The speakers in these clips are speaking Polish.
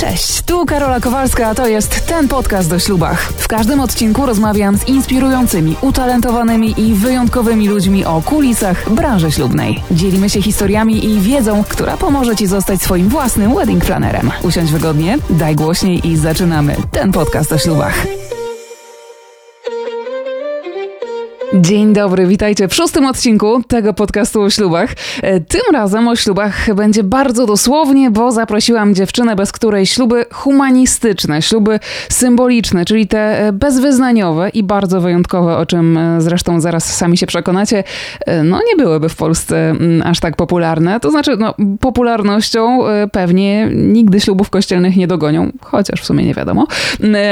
Cześć, tu Karola Kowalska, a to jest ten podcast o ślubach. W każdym odcinku rozmawiam z inspirującymi, utalentowanymi i wyjątkowymi ludźmi o kulisach branży ślubnej. Dzielimy się historiami i wiedzą, która pomoże Ci zostać swoim własnym wedding planerem. Usiądź wygodnie, daj głośniej i zaczynamy ten podcast o ślubach. Dzień dobry, witajcie w szóstym odcinku tego podcastu o ślubach. E, tym razem o ślubach będzie bardzo dosłownie, bo zaprosiłam dziewczynę, bez której śluby humanistyczne, śluby symboliczne, czyli te e, bezwyznaniowe i bardzo wyjątkowe, o czym e, zresztą zaraz sami się przekonacie, no nie byłyby w Polsce mm, aż tak popularne. To znaczy, no, popularnością pewnie nigdy ślubów kościelnych nie dogonią, chociaż w sumie nie wiadomo,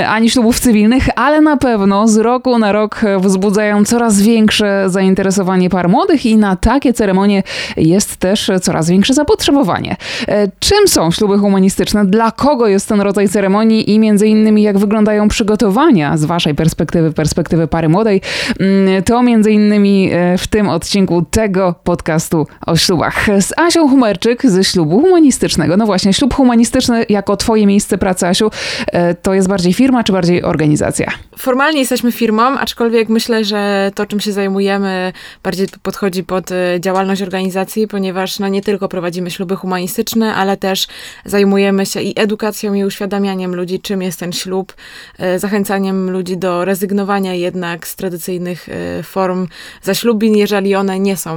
ani ślubów cywilnych, ale na pewno z roku na rok wzbudzają coraz coraz większe zainteresowanie par młodych i na takie ceremonie jest też coraz większe zapotrzebowanie. E, czym są śluby humanistyczne? Dla kogo jest ten rodzaj ceremonii i między innymi jak wyglądają przygotowania z waszej perspektywy, perspektywy pary młodej? Mm, to między innymi e, w tym odcinku tego podcastu o ślubach. Z Asią Humerczyk ze ślubu humanistycznego. No właśnie, ślub humanistyczny jako twoje miejsce pracy, Asiu, e, to jest bardziej firma czy bardziej organizacja? Formalnie jesteśmy firmą, aczkolwiek myślę, że to, czym się zajmujemy, bardziej podchodzi pod e, działalność organizacji, ponieważ no, nie tylko prowadzimy śluby humanistyczne, ale też zajmujemy się i edukacją, i uświadamianiem ludzi, czym jest ten ślub, e, zachęcaniem ludzi do rezygnowania jednak z tradycyjnych e, form zaślubin, jeżeli one nie są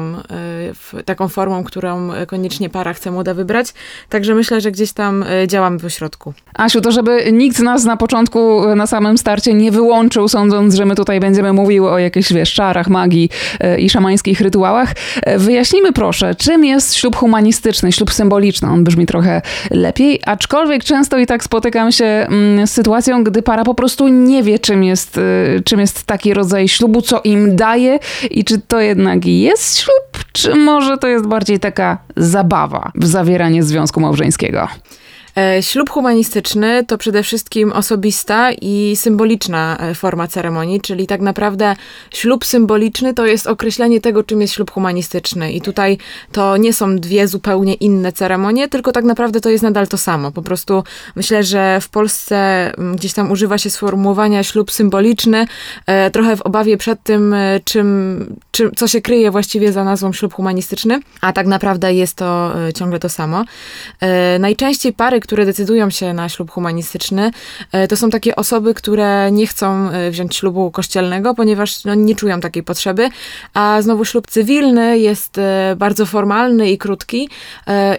taką formą, którą koniecznie para chce młoda wybrać. Także myślę, że gdzieś tam działamy w środku. Asiu, to żeby nikt z nas na początku, na samym starcie nie wyłączył, sądząc, że my tutaj będziemy mówiły o jakiejś, wiesz, czarach, magii e, i szamańskich rytuałach. E, wyjaśnijmy proszę, czym jest ślub humanistyczny, ślub symboliczny. On brzmi trochę lepiej, aczkolwiek często i tak spotykam się mm, z sytuacją, gdy para po prostu nie wie, czym jest, e, czym jest taki rodzaj ślubu, co im daje i czy to jednak jest ślub, czy może to jest bardziej taka zabawa w zawieranie związku małżeńskiego. E, ślub humanistyczny to przede wszystkim osobista i symboliczna e, forma ceremonii, czyli tak naprawdę ślub symboliczny to jest określenie tego, czym jest ślub humanistyczny. I tutaj to nie są dwie zupełnie inne ceremonie, tylko tak naprawdę to jest nadal to samo. Po prostu myślę, że w Polsce gdzieś tam używa się sformułowania ślub symboliczny, e, trochę w obawie przed tym, czym, czym, co się kryje właściwie za nazwą ślub humanistyczny, a tak naprawdę jest to ciągle to samo. Najczęściej pary, które decydują się na ślub humanistyczny, e, to są takie osoby, które nie chcą e, wziąć ślubu kościelnego, ponieważ no, nie czują takiej potrzeby, a znowu ślub cywilny jest e, bardzo formalny i krótki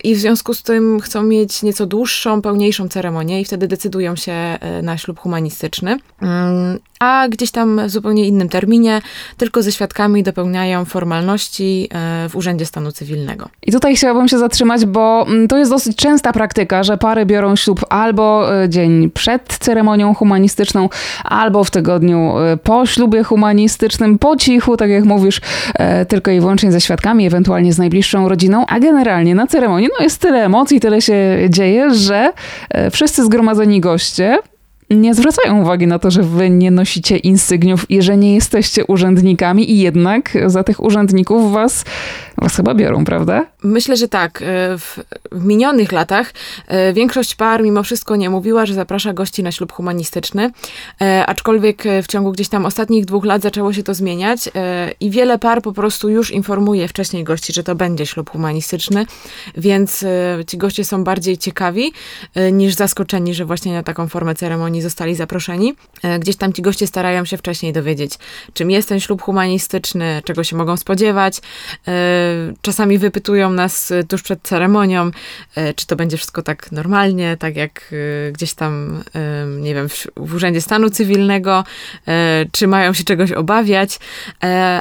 i w związku z tym chcą mieć nieco dłuższą, pełniejszą ceremonię i wtedy decydują się na ślub humanistyczny. Mm, a gdzieś tam w zupełnie innym terminie, tylko ze świadkami dopełniają formalności w Urzędzie Stanu Cywilnego. I tutaj chciałabym się zatrzymać, bo mm, to jest dosyć częsta praktyka, że pary biorą ślub albo e, dzień przed ceremonią humanistyczną, albo w tygodniu e, po ślubie humanistycznym, po cichu, tak jak mówisz, e, tylko i wyłącznie ze świadkami, ewentualnie z najbliższą rodziną, a generalnie na ceremonii no jest tyle emocji, tyle się dzieje, że wszyscy zgromadzeni goście nie zwracają uwagi na to, że wy nie nosicie insygniów i że nie jesteście urzędnikami i jednak za tych urzędników was, was chyba biorą, prawda? Myślę, że tak. E, w, minionych latach e, większość par mimo wszystko nie mówiła, że zaprasza gości na ślub humanistyczny, e, aczkolwiek w ciągu gdzieś tam ostatnich dwóch lat zaczęło się to zmieniać i wiele par po prostu już informuje wcześniej gości, że to będzie ślub humanistyczny, więc ci goście są bardziej ciekawi niż zaskoczeni, że właśnie na taką formę ceremonii zostali zaproszeni. Gdzieś tam ci goście starają się wcześniej dowiedzieć, czym jest ten ślub humanistyczny, czego się mogą spodziewać. E, czasami wypytują nas e, tuż przed ceremonią, czy to będzie wszystko tak normalnie, tak jak gdzieś tam, nie wiem, w Urzędzie Stanu Cywilnego, czy mają się czegoś obawiać,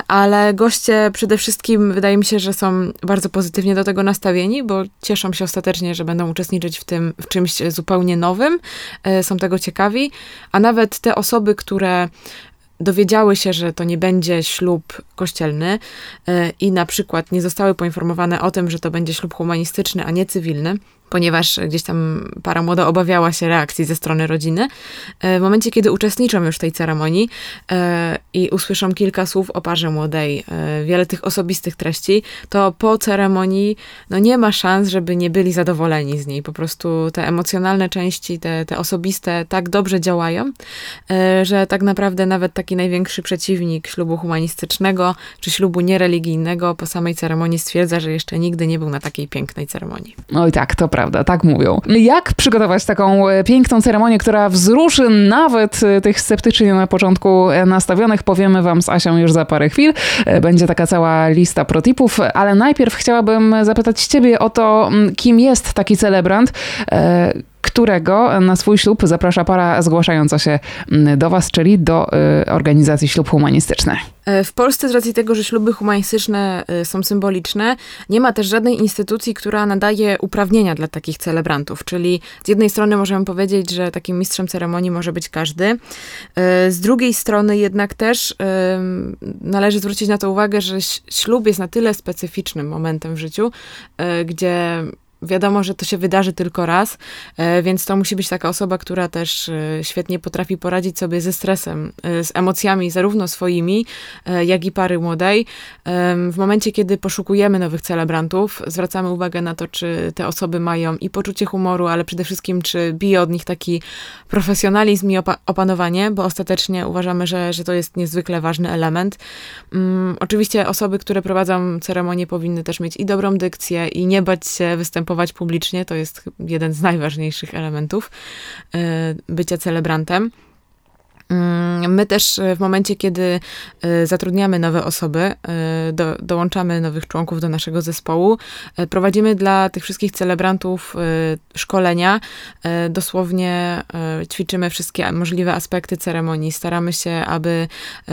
ale goście przede wszystkim wydaje mi się, że są bardzo pozytywnie do tego nastawieni, bo cieszą się ostatecznie, że będą uczestniczyć w tym, w czymś zupełnie nowym, są tego ciekawi. A nawet te osoby, które dowiedziały się, że to nie będzie ślub kościelny yy, i na przykład nie zostały poinformowane o tym, że to będzie ślub humanistyczny, a nie cywilny, ponieważ gdzieś tam para młoda obawiała się reakcji ze strony rodziny. E, w momencie, kiedy uczestniczą już w tej ceremonii e, i usłyszą kilka słów o parze młodej, e, wiele tych osobistych treści, to po ceremonii no nie ma szans, żeby nie byli zadowoleni z niej. Po prostu te emocjonalne części, te, te osobiste tak dobrze działają, że tak naprawdę nawet taki największy przeciwnik ślubu humanistycznego czy ślubu niereligijnego po samej ceremonii stwierdza, że jeszcze nigdy nie był na takiej pięknej ceremonii. Oj tak, to prawda, tak mówią. Jak przygotować taką e, piękną ceremonię, która wzruszy nawet e, tych sceptycznie na początku e, nastawionych, powiemy wam z Asią już za parę chwil. Będzie taka cała lista protipów, ale najpierw chciałabym zapytać ciebie o to, kim jest taki celebrant, którego na swój ślub zaprasza para zgłaszająca się mm, do Was, czyli do y, organizacji Ślub Humanistyczny. E, w Polsce z racji tego, że śluby humanistyczne y, są symboliczne, nie ma też żadnej instytucji, która nadaje uprawnienia dla takich celebrantów. Czyli z jednej strony możemy powiedzieć, że takim mistrzem ceremonii może być każdy. Y, z drugiej strony jednak też należy zwrócić na to uwagę, że ślub jest na tyle specyficznym momentem w życiu, gdzie wiadomo, że to się wydarzy tylko raz, e, więc to musi być taka osoba, która też e, świetnie potrafi poradzić sobie ze stresem, e, z emocjami, zarówno swoimi, jak i pary młodej. W momencie, kiedy poszukujemy nowych celebrantów, zwracamy uwagę na to, czy te osoby mają i poczucie humoru, ale przede wszystkim, czy bije od nich taki profesjonalizm i opanowanie, bo ostatecznie uważamy, że, że to jest niezwykle ważny element. Um, oczywiście osoby, które prowadzą ceremonię, powinny też mieć i dobrą dykcję, i nie bać się występować występować publicznie. To jest jeden z najważniejszych elementów e, bycia celebrantem. Mm, my też e, w momencie, kiedy e, zatrudniamy nowe osoby, e, do, dołączamy nowych członków do naszego zespołu, prowadzimy dla tych wszystkich celebrantów szkolenia. Dosłownie ćwiczymy wszystkie możliwe aspekty ceremonii. Staramy się, aby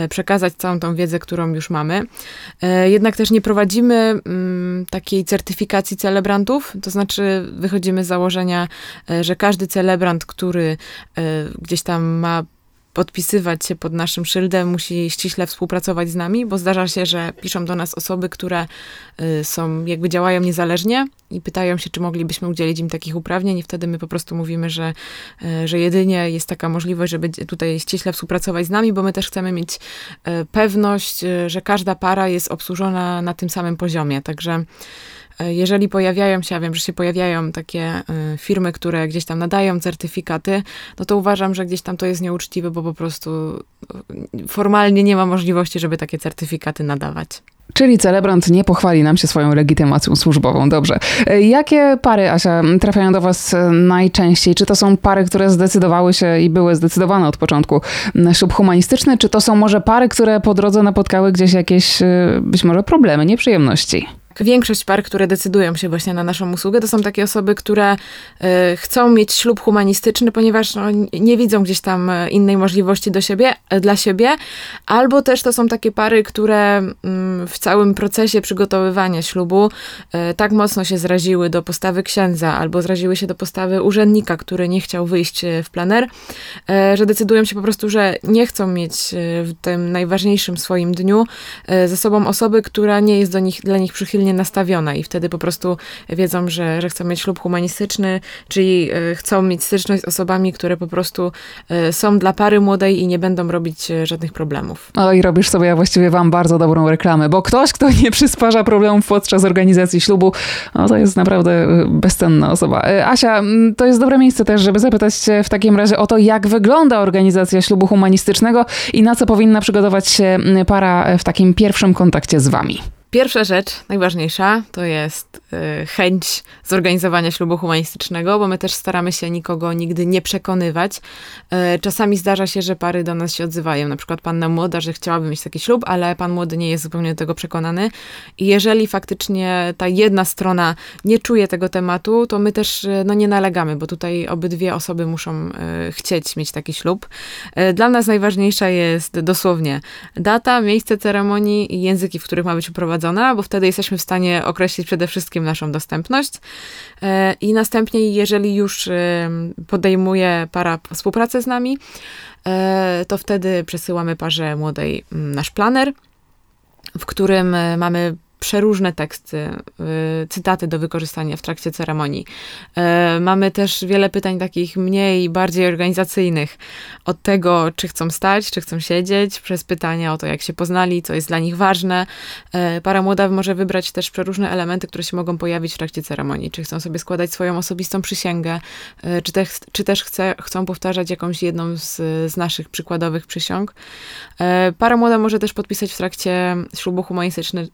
przekazać całą tą wiedzę, którą już mamy. Jednak też nie prowadzimy mm, takiej certyfikacji celebrantów, to znaczy wychodzimy z założenia, że każdy celebrant, który gdzieś tam ma podpisywać się pod naszym szyldem, musi ściśle współpracować z nami, bo zdarza się, że piszą do nas osoby, które y, są, jakby działają niezależnie i pytają się, czy moglibyśmy udzielić im takich uprawnień. I wtedy my po prostu mówimy, że, y, że jedynie jest taka możliwość, żeby tutaj ściśle współpracować z nami, bo my też chcemy mieć y, pewność, że każda para jest obsłużona na tym samym poziomie, także jeżeli pojawiają się, ja wiem, że się pojawiają takie e, firmy, które gdzieś tam nadają certyfikaty, no to uważam, że gdzieś tam to jest nieuczciwe, bo po prostu e, formalnie nie ma możliwości, żeby takie certyfikaty nadawać. Czyli celebrant nie pochwali nam się swoją legitymacją służbową. Dobrze. Jakie pary, Asia, trafiają do Was najczęściej? Czy to są pary, które zdecydowały się i były zdecydowane od początku na ślub humanistyczny, czy to są może pary, które po drodze napotkały gdzieś jakieś być może problemy, nieprzyjemności? Większość par, które decydują się właśnie na naszą usługę, to są takie osoby, które y, chcą mieć ślub humanistyczny, ponieważ no, nie widzą gdzieś tam e, innej możliwości do siebie, e, dla siebie, albo też to są takie pary, które y, w całym procesie przygotowywania ślubu y, tak mocno się zraziły do postawy księdza, albo zraziły się do postawy urzędnika, który nie chciał wyjść w planer, że decydują się po prostu, że nie chcą mieć w tym najważniejszym swoim dniu ze sobą osoby, która nie jest do nich, dla nich przychylna nastawiona i wtedy po prostu wiedzą, że, że chcą mieć ślub humanistyczny, czyli e, chcą mieć styczność z osobami, które po prostu e, są dla pary młodej i nie będą robić e, żadnych problemów. No i robisz sobie, ja właściwie wam bardzo dobrą reklamę, bo ktoś, kto nie przysparza problemów podczas organizacji ślubu, no to jest naprawdę bezcenna osoba. Asia, to jest dobre miejsce też, żeby zapytać cię w takim razie o to, jak wygląda organizacja ślubu humanistycznego i na co powinna przygotować się para w takim pierwszym kontakcie z wami. Pierwsza rzecz, najważniejsza, to jest y, chęć zorganizowania ślubu humanistycznego, bo my też staramy się nikogo nigdy nie przekonywać. Y, czasami zdarza się, że pary do nas się odzywają, na przykład panna młoda, że chciałaby mieć taki ślub, ale pan młody nie jest zupełnie do tego przekonany. I jeżeli faktycznie ta jedna strona nie czuje tego tematu, to my też y, no, nie nalegamy, bo tutaj obydwie osoby muszą chcieć mieć taki ślub. Dla nas najważniejsza jest dosłownie data, miejsce ceremonii i języki, w których ma być bo wtedy jesteśmy w stanie określić przede wszystkim naszą dostępność. E, I następnie, jeżeli już e, podejmuje para współpracę z nami, e, to wtedy przesyłamy parze młodej mm, nasz planer, w którym mamy przeróżne teksty, y, cytaty do wykorzystania w trakcie ceremonii. Y, mamy też wiele pytań takich mniej, bardziej organizacyjnych. Od tego, czy chcą stać, czy chcą siedzieć, przez pytania o to, jak się poznali, co jest dla nich ważne. Y, para młoda może wybrać też przeróżne elementy, które się mogą pojawić w trakcie ceremonii. Czy chcą sobie składać swoją osobistą przysięgę, czy, te, czy też chce, chcą powtarzać jakąś jedną z, z naszych przykładowych przysiąg. Para młoda może też podpisać w trakcie ślubu humanistyczny,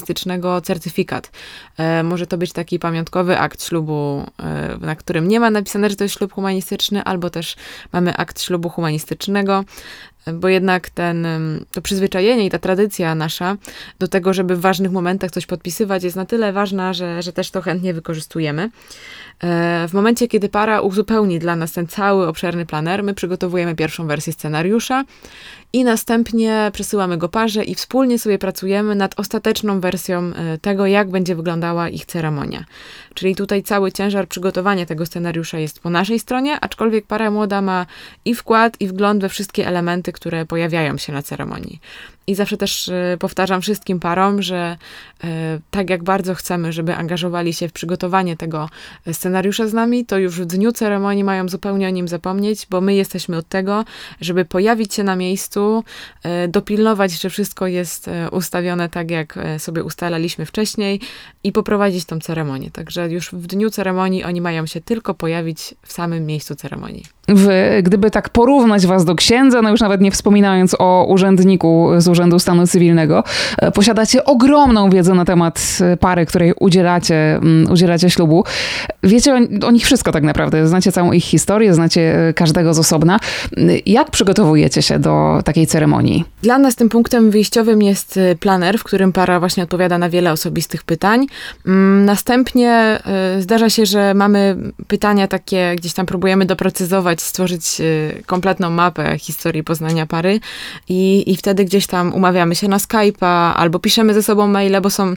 humanistycznego certyfikat. E, może to być taki pamiątkowy akt ślubu, e, na którym nie ma napisane, że to jest ślub humanistyczny, albo też mamy akt ślubu humanistycznego, bo jednak ten, to przyzwyczajenie i ta tradycja nasza do tego, żeby w ważnych momentach coś podpisywać, jest na tyle ważna, że, że też to chętnie wykorzystujemy. W momencie, kiedy para uzupełni dla nas ten cały obszerny planer, my przygotowujemy pierwszą wersję scenariusza i następnie przesyłamy go parze i wspólnie sobie pracujemy nad ostateczną wersją e, tego, jak będzie wyglądała ich ceremonia. Czyli tutaj cały ciężar przygotowania tego scenariusza jest po naszej stronie, aczkolwiek para młoda ma i wkład, i wgląd we wszystkie elementy, które pojawiają się na ceremonii. I zawsze też e, powtarzam wszystkim parom, że e, tak jak bardzo chcemy, żeby angażowali się w przygotowanie tego scenariusza z nami, to już w dniu ceremonii mają zupełnie o nim zapomnieć, bo my jesteśmy od tego, żeby pojawić się na miejscu, e, dopilnować, że wszystko jest ustawione tak, jak sobie ustalaliśmy wcześniej i poprowadzić tą ceremonię. Także już w dniu ceremonii oni mają się tylko pojawić w samym miejscu ceremonii. Wy, gdyby tak porównać was do księdza, no już nawet nie wspominając o urzędniku z Urzędu Stanu Cywilnego, e, posiadacie ogromną wiedzę na temat e, pary, której udzielacie, mm, udzielacie ślubu. Wiecie o, o nich wszystko tak naprawdę. Znacie całą ich historię, znacie e, każdego z osobna. Jak przygotowujecie się do takiej ceremonii? Dla nas tym punktem wyjściowym jest planer, w którym para właśnie odpowiada na wiele osobistych pytań. Mm, następnie zdarza się, że mamy pytania takie, gdzieś tam próbujemy doprecyzować stworzyć kompletną mapę historii poznania pary i, i wtedy gdzieś tam umawiamy się na Skype'a albo piszemy ze sobą maile, bo są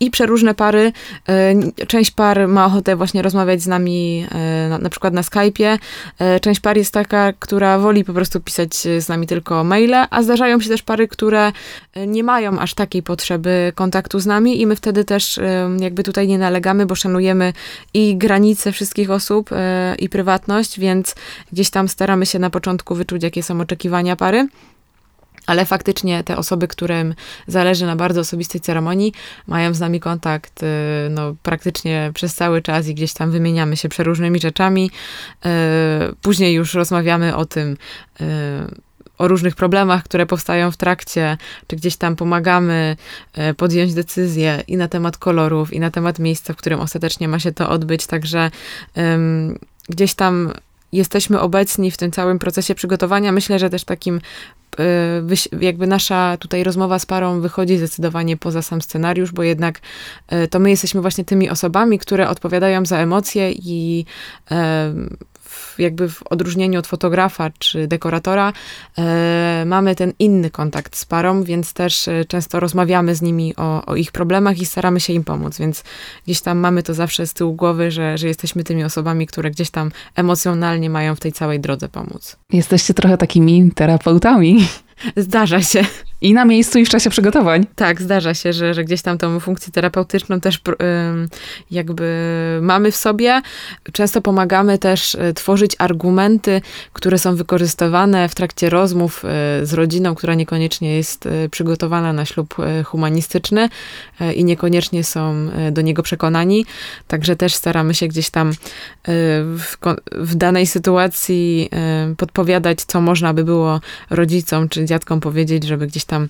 i przeróżne pary. Y, część par ma ochotę właśnie rozmawiać z nami y, na, na przykład na Skype'ie. Część par jest taka, która woli po prostu pisać z nami tylko maile, a zdarzają się też pary, które nie mają aż takiej potrzeby kontaktu z nami i my wtedy też jakby tutaj nie nalegamy, bo szanujemy i granice wszystkich osób i prywatność, więc Gdzieś tam staramy się na początku wyczuć, jakie są oczekiwania pary. Ale faktycznie te osoby, którym zależy na bardzo osobistej ceremonii, mają z nami kontakt y, no, praktycznie przez cały czas i gdzieś tam wymieniamy się przeróżnymi rzeczami. Y, później już rozmawiamy o tym, y, o różnych problemach, które powstają w trakcie, czy gdzieś tam pomagamy podjąć decyzję i na temat kolorów, i na temat miejsca, w którym ostatecznie ma się to odbyć. Także gdzieś tam jesteśmy obecni w tym całym procesie przygotowania. Myślę, że też takim e, jakby nasza tutaj rozmowa z parą wychodzi zdecydowanie poza sam scenariusz, bo jednak e, to my jesteśmy właśnie tymi osobami, które odpowiadają za emocje i jakby w odróżnieniu od fotografa czy dekoratora e, mamy ten inny kontakt z parą, więc też e, często rozmawiamy z nimi o, o, ich problemach i staramy się im pomóc, więc gdzieś tam mamy to zawsze z tyłu głowy, że, że jesteśmy tymi osobami, które gdzieś tam emocjonalnie mają w tej całej drodze pomóc. Jesteście trochę takimi terapeutami. Zdarza się. I na miejscu, i w czasie przygotowań. Tak, zdarza się, że, że gdzieś tam tą funkcję terapeutyczną też jakby mamy w sobie. Często pomagamy też e, tworzyć argumenty, które są wykorzystywane w trakcie rozmów e, z rodziną, która niekoniecznie jest e, przygotowana na ślub humanistyczny i niekoniecznie są do niego przekonani. Także też staramy się gdzieś tam w, w danej sytuacji podpowiadać, co można by było rodzicom czy dziadkom powiedzieć, żeby gdzieś tam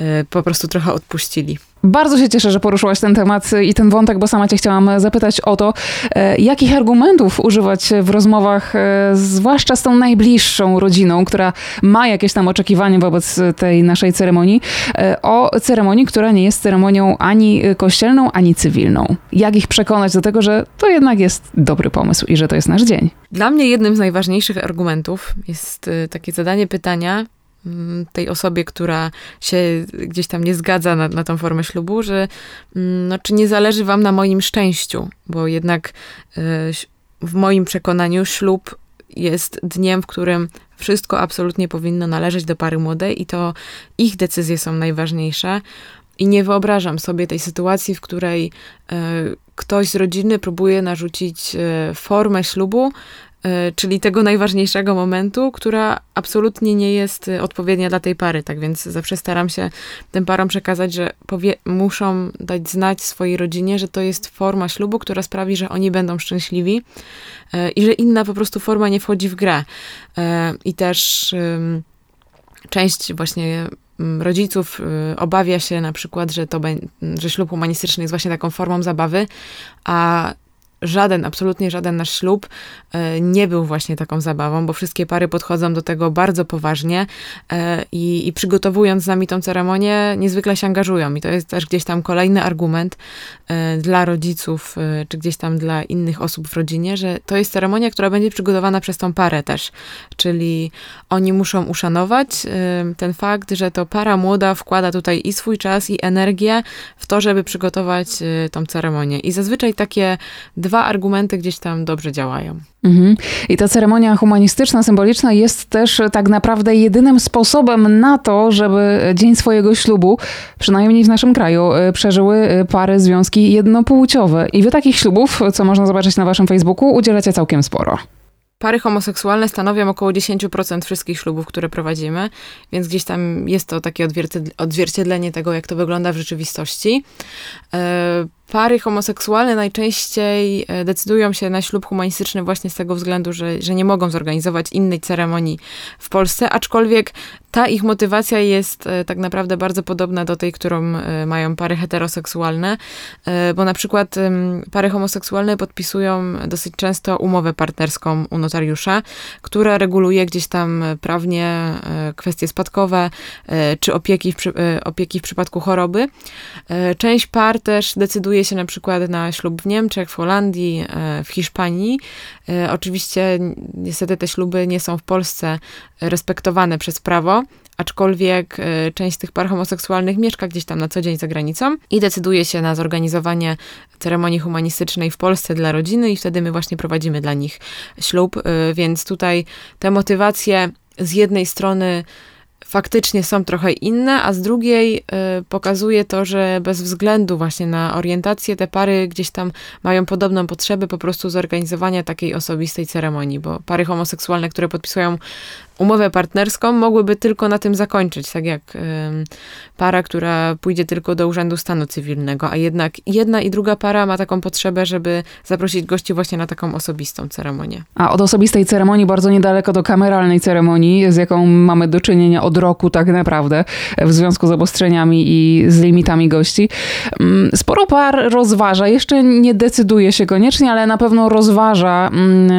e, po prostu trochę odpuścili. Bardzo się cieszę, że poruszyłaś ten temat i ten wątek, bo sama cię chciałam zapytać o to, e, jakich argumentów używać w rozmowach, e, zwłaszcza z tą najbliższą rodziną, która ma jakieś tam oczekiwania wobec tej naszej ceremonii, o ceremonii, która nie jest ceremonią ani kościelną, ani cywilną. Jak ich przekonać do tego, że to jednak jest dobry pomysł i że to jest nasz dzień? Dla mnie jednym z najważniejszych argumentów jest takie zadanie pytania, tej osobie, która się gdzieś tam nie zgadza na, na tą formę ślubu, że mm, no, czy nie zależy wam na moim szczęściu, bo jednak e, w moim przekonaniu ślub jest dniem, w którym wszystko absolutnie powinno należeć do pary młodej i to ich decyzje są najważniejsze. i nie wyobrażam sobie tej sytuacji, w której ktoś z rodziny próbuje narzucić formę ślubu, E, czyli tego najważniejszego momentu, która absolutnie nie jest e, odpowiednia dla tej pary. Tak więc zawsze staram się tym parom przekazać, że powie, muszą dać znać swojej rodzinie, że to jest forma ślubu, która sprawi, że oni będą szczęśliwi e, i że inna po prostu forma nie wchodzi w grę. I też część właśnie rodziców obawia się na przykład, że, to, że ślub humanistyczny jest właśnie taką formą zabawy, a żaden, absolutnie żaden nasz ślub e, nie był właśnie taką zabawą, bo wszystkie pary podchodzą do tego bardzo poważnie e, i, i przygotowując z nami tą ceremonię, niezwykle się angażują. I to jest też gdzieś tam kolejny argument e, dla rodziców, czy gdzieś tam dla innych osób w rodzinie, że to jest ceremonia, która będzie przygotowana przez tą parę też. Czyli oni muszą uszanować ten fakt, że to para młoda wkłada tutaj i swój czas, i energię w to, żeby przygotować tą ceremonię. I zazwyczaj takie dwa argumenty gdzieś tam dobrze działają. Mhm. I ta ceremonia humanistyczna, symboliczna jest też tak naprawdę jedynym sposobem na to, żeby dzień swojego ślubu, przynajmniej w naszym kraju, e, przeżyły e, pary, związki jednopłciowe. I wy takich ślubów, co można zobaczyć na waszym Facebooku, udzielacie całkiem sporo. Pary homoseksualne stanowią około 10% wszystkich ślubów, które prowadzimy, więc gdzieś tam jest to takie odzwierciedlenie tego, jak to wygląda w rzeczywistości. Pary homoseksualne najczęściej e, decydują się na ślub humanistyczny właśnie z tego względu, że, że nie mogą zorganizować innej ceremonii w Polsce, aczkolwiek ta ich motywacja jest e, tak naprawdę bardzo podobna do tej, którą e, mają pary heteroseksualne, bo na przykład pary homoseksualne podpisują dosyć często umowę partnerską u notariusza, która reguluje gdzieś tam prawnie kwestie spadkowe czy opieki w, opieki w przypadku choroby. Część par też decyduje decyduje się na przykład na ślub w Niemczech, w Holandii, e, w Hiszpanii. E, oczywiście niestety te śluby nie są w Polsce respektowane przez prawo, aczkolwiek e, część tych par homoseksualnych mieszka gdzieś tam na co dzień za granicą i decyduje się na zorganizowanie ceremonii humanistycznej w Polsce dla rodziny i wtedy my właśnie prowadzimy dla nich ślub, więc tutaj te motywacje z jednej strony faktycznie są trochę inne, a z drugiej y, pokazuje to, że bez względu właśnie na orientację te pary gdzieś tam mają podobną potrzebę po prostu zorganizowania takiej osobistej ceremonii, bo pary homoseksualne, które podpisują umowę partnerską mogłyby tylko na tym zakończyć, tak jak para, która pójdzie tylko do Urzędu Stanu Cywilnego, a jednak jedna i druga para ma taką potrzebę, żeby zaprosić gości właśnie na taką osobistą ceremonię. A od osobistej ceremonii bardzo niedaleko do kameralnej ceremonii, z jaką mamy do czynienia od roku tak naprawdę, w związku z obostrzeniami i z limitami gości. Sporo par rozważa, jeszcze nie decyduje się koniecznie, ale na pewno rozważa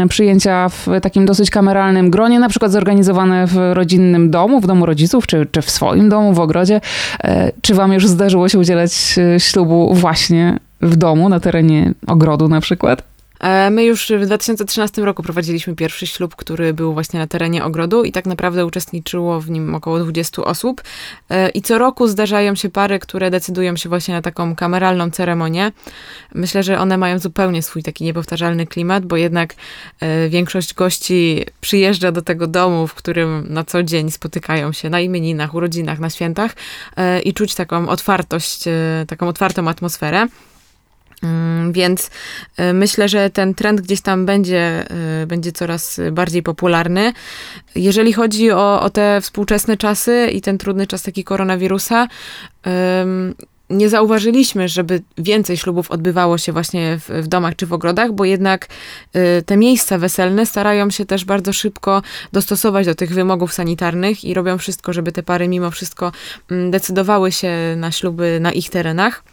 przyjęcia w takim dosyć kameralnym gronie, na przykład zorganizowania w rodzinnym domu, w domu rodziców, czy, czy w swoim domu, w ogrodzie. E, czy wam już zdarzyło się udzielać e, ślubu właśnie w domu, na terenie ogrodu na przykład? E, my już w 2013 roku prowadziliśmy pierwszy ślub, który był właśnie na terenie ogrodu i tak naprawdę uczestniczyło w nim około 20 osób. E, I co roku zdarzają się pary, które decydują się właśnie na taką kameralną ceremonię. Myślę, że one mają zupełnie swój taki niepowtarzalny klimat, bo jednak e, większość gości przyjeżdża do tego domu, w którym na co dzień spotykają się na imieninach, urodzinach, na świętach i czuć taką otwartość, taką otwartą atmosferę. Mm, więc y, myślę, że ten trend gdzieś tam będzie, y, będzie coraz bardziej popularny. Jeżeli chodzi o, o te współczesne czasy i ten trudny czas taki koronawirusa, nie zauważyliśmy, żeby więcej ślubów odbywało się właśnie w, w, domach czy w ogrodach, bo jednak y, te miejsca weselne starają się też bardzo szybko dostosować do tych wymogów sanitarnych i robią wszystko, żeby te pary mimo wszystko mm, decydowały się na śluby na ich terenach.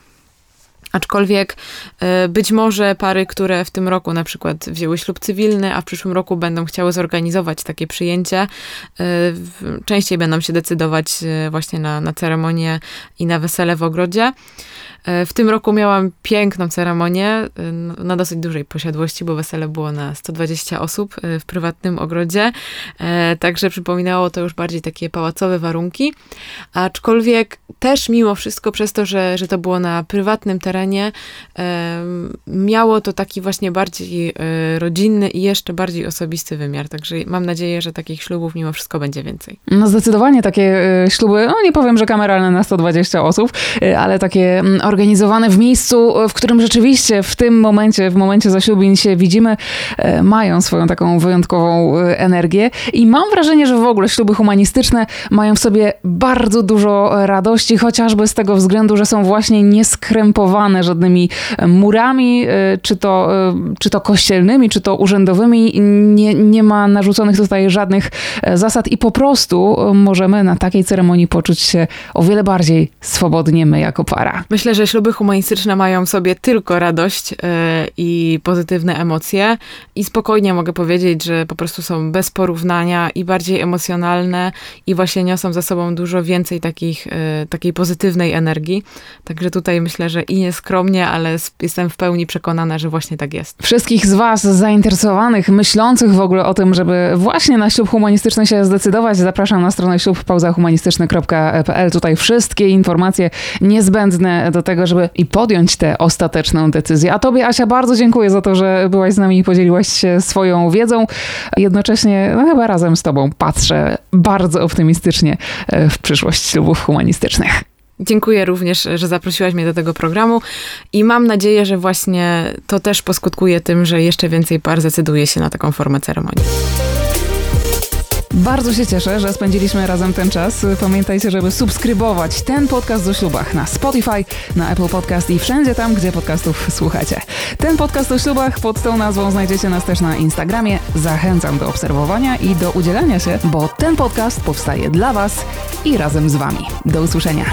Aczkolwiek e, być może pary, które w tym roku na przykład wzięły ślub cywilny, a w przyszłym roku będą chciały zorganizować takie przyjęcie, e, częściej będą się decydować e, właśnie na, na ceremonię i na wesele w ogrodzie. W tym roku miałam piękną ceremonię na dosyć dużej posiadłości, bo wesele było na 120 osób w prywatnym ogrodzie, także przypominało to już bardziej takie pałacowe warunki, aczkolwiek też mimo wszystko przez to, że, że to było na prywatnym terenie. Miało to taki właśnie bardziej e, rodzinny i jeszcze bardziej osobisty wymiar. Także mam nadzieję, że takich ślubów mimo wszystko będzie więcej. No zdecydowanie takie e, śluby, no nie powiem, że kameralne na 120 osób, e, ale takie mm, organizowane w miejscu, w którym rzeczywiście w tym momencie, w momencie zaślubin się widzimy, mają swoją taką wyjątkową energię. I mam wrażenie, że w ogóle śluby humanistyczne mają w sobie bardzo dużo radości, chociażby z tego względu, że są właśnie nieskrępowane żadnymi murami, czy to, czy to kościelnymi, czy to urzędowymi. Nie, nie ma narzuconych tutaj żadnych e, zasad i po prostu e, możemy na takiej ceremonii poczuć się o wiele bardziej swobodnie my jako para. Myślę, że śluby humanistyczne mają w sobie tylko radość yy, i pozytywne emocje i spokojnie mogę powiedzieć, że po prostu są bez porównania i bardziej emocjonalne i właśnie niosą za sobą dużo więcej takich, yy, takiej pozytywnej energii. Także tutaj myślę, że i nieskromnie, ale jestem w pełni przekonana, że właśnie tak jest. Wszystkich z Was zainteresowanych, myślących w ogóle o tym, żeby właśnie na ślub humanistyczny się zdecydować, zapraszam na stronę ślubpauzahumanistyczny.pl. Tutaj wszystkie informacje niezbędne do tego, żeby i podjąć tę ostateczną decyzję. A Tobie, Asia, bardzo dziękuję za to, że byłaś z nami i podzieliłaś się swoją wiedzą. Jednocześnie, no chyba razem z Tobą patrzę bardzo optymistycznie e, w przyszłość ślubów humanistycznych. Dziękuję również, że zaprosiłaś mnie do tego programu i mam nadzieję, że właśnie to też poskutkuje tym, że jeszcze więcej par zdecyduje się na taką formę ceremonii. Bardzo się cieszę, że spędziliśmy razem ten czas. Pamiętajcie, żeby subskrybować ten podcast o ślubach na Spotify, na Apple Podcast i wszędzie tam, gdzie podcastów słuchacie. Ten podcast o ślubach pod tą nazwą znajdziecie nas też na Instagramie. Zachęcam do obserwowania i do udzielania się, bo ten podcast powstaje dla Was i razem z Wami. Do usłyszenia.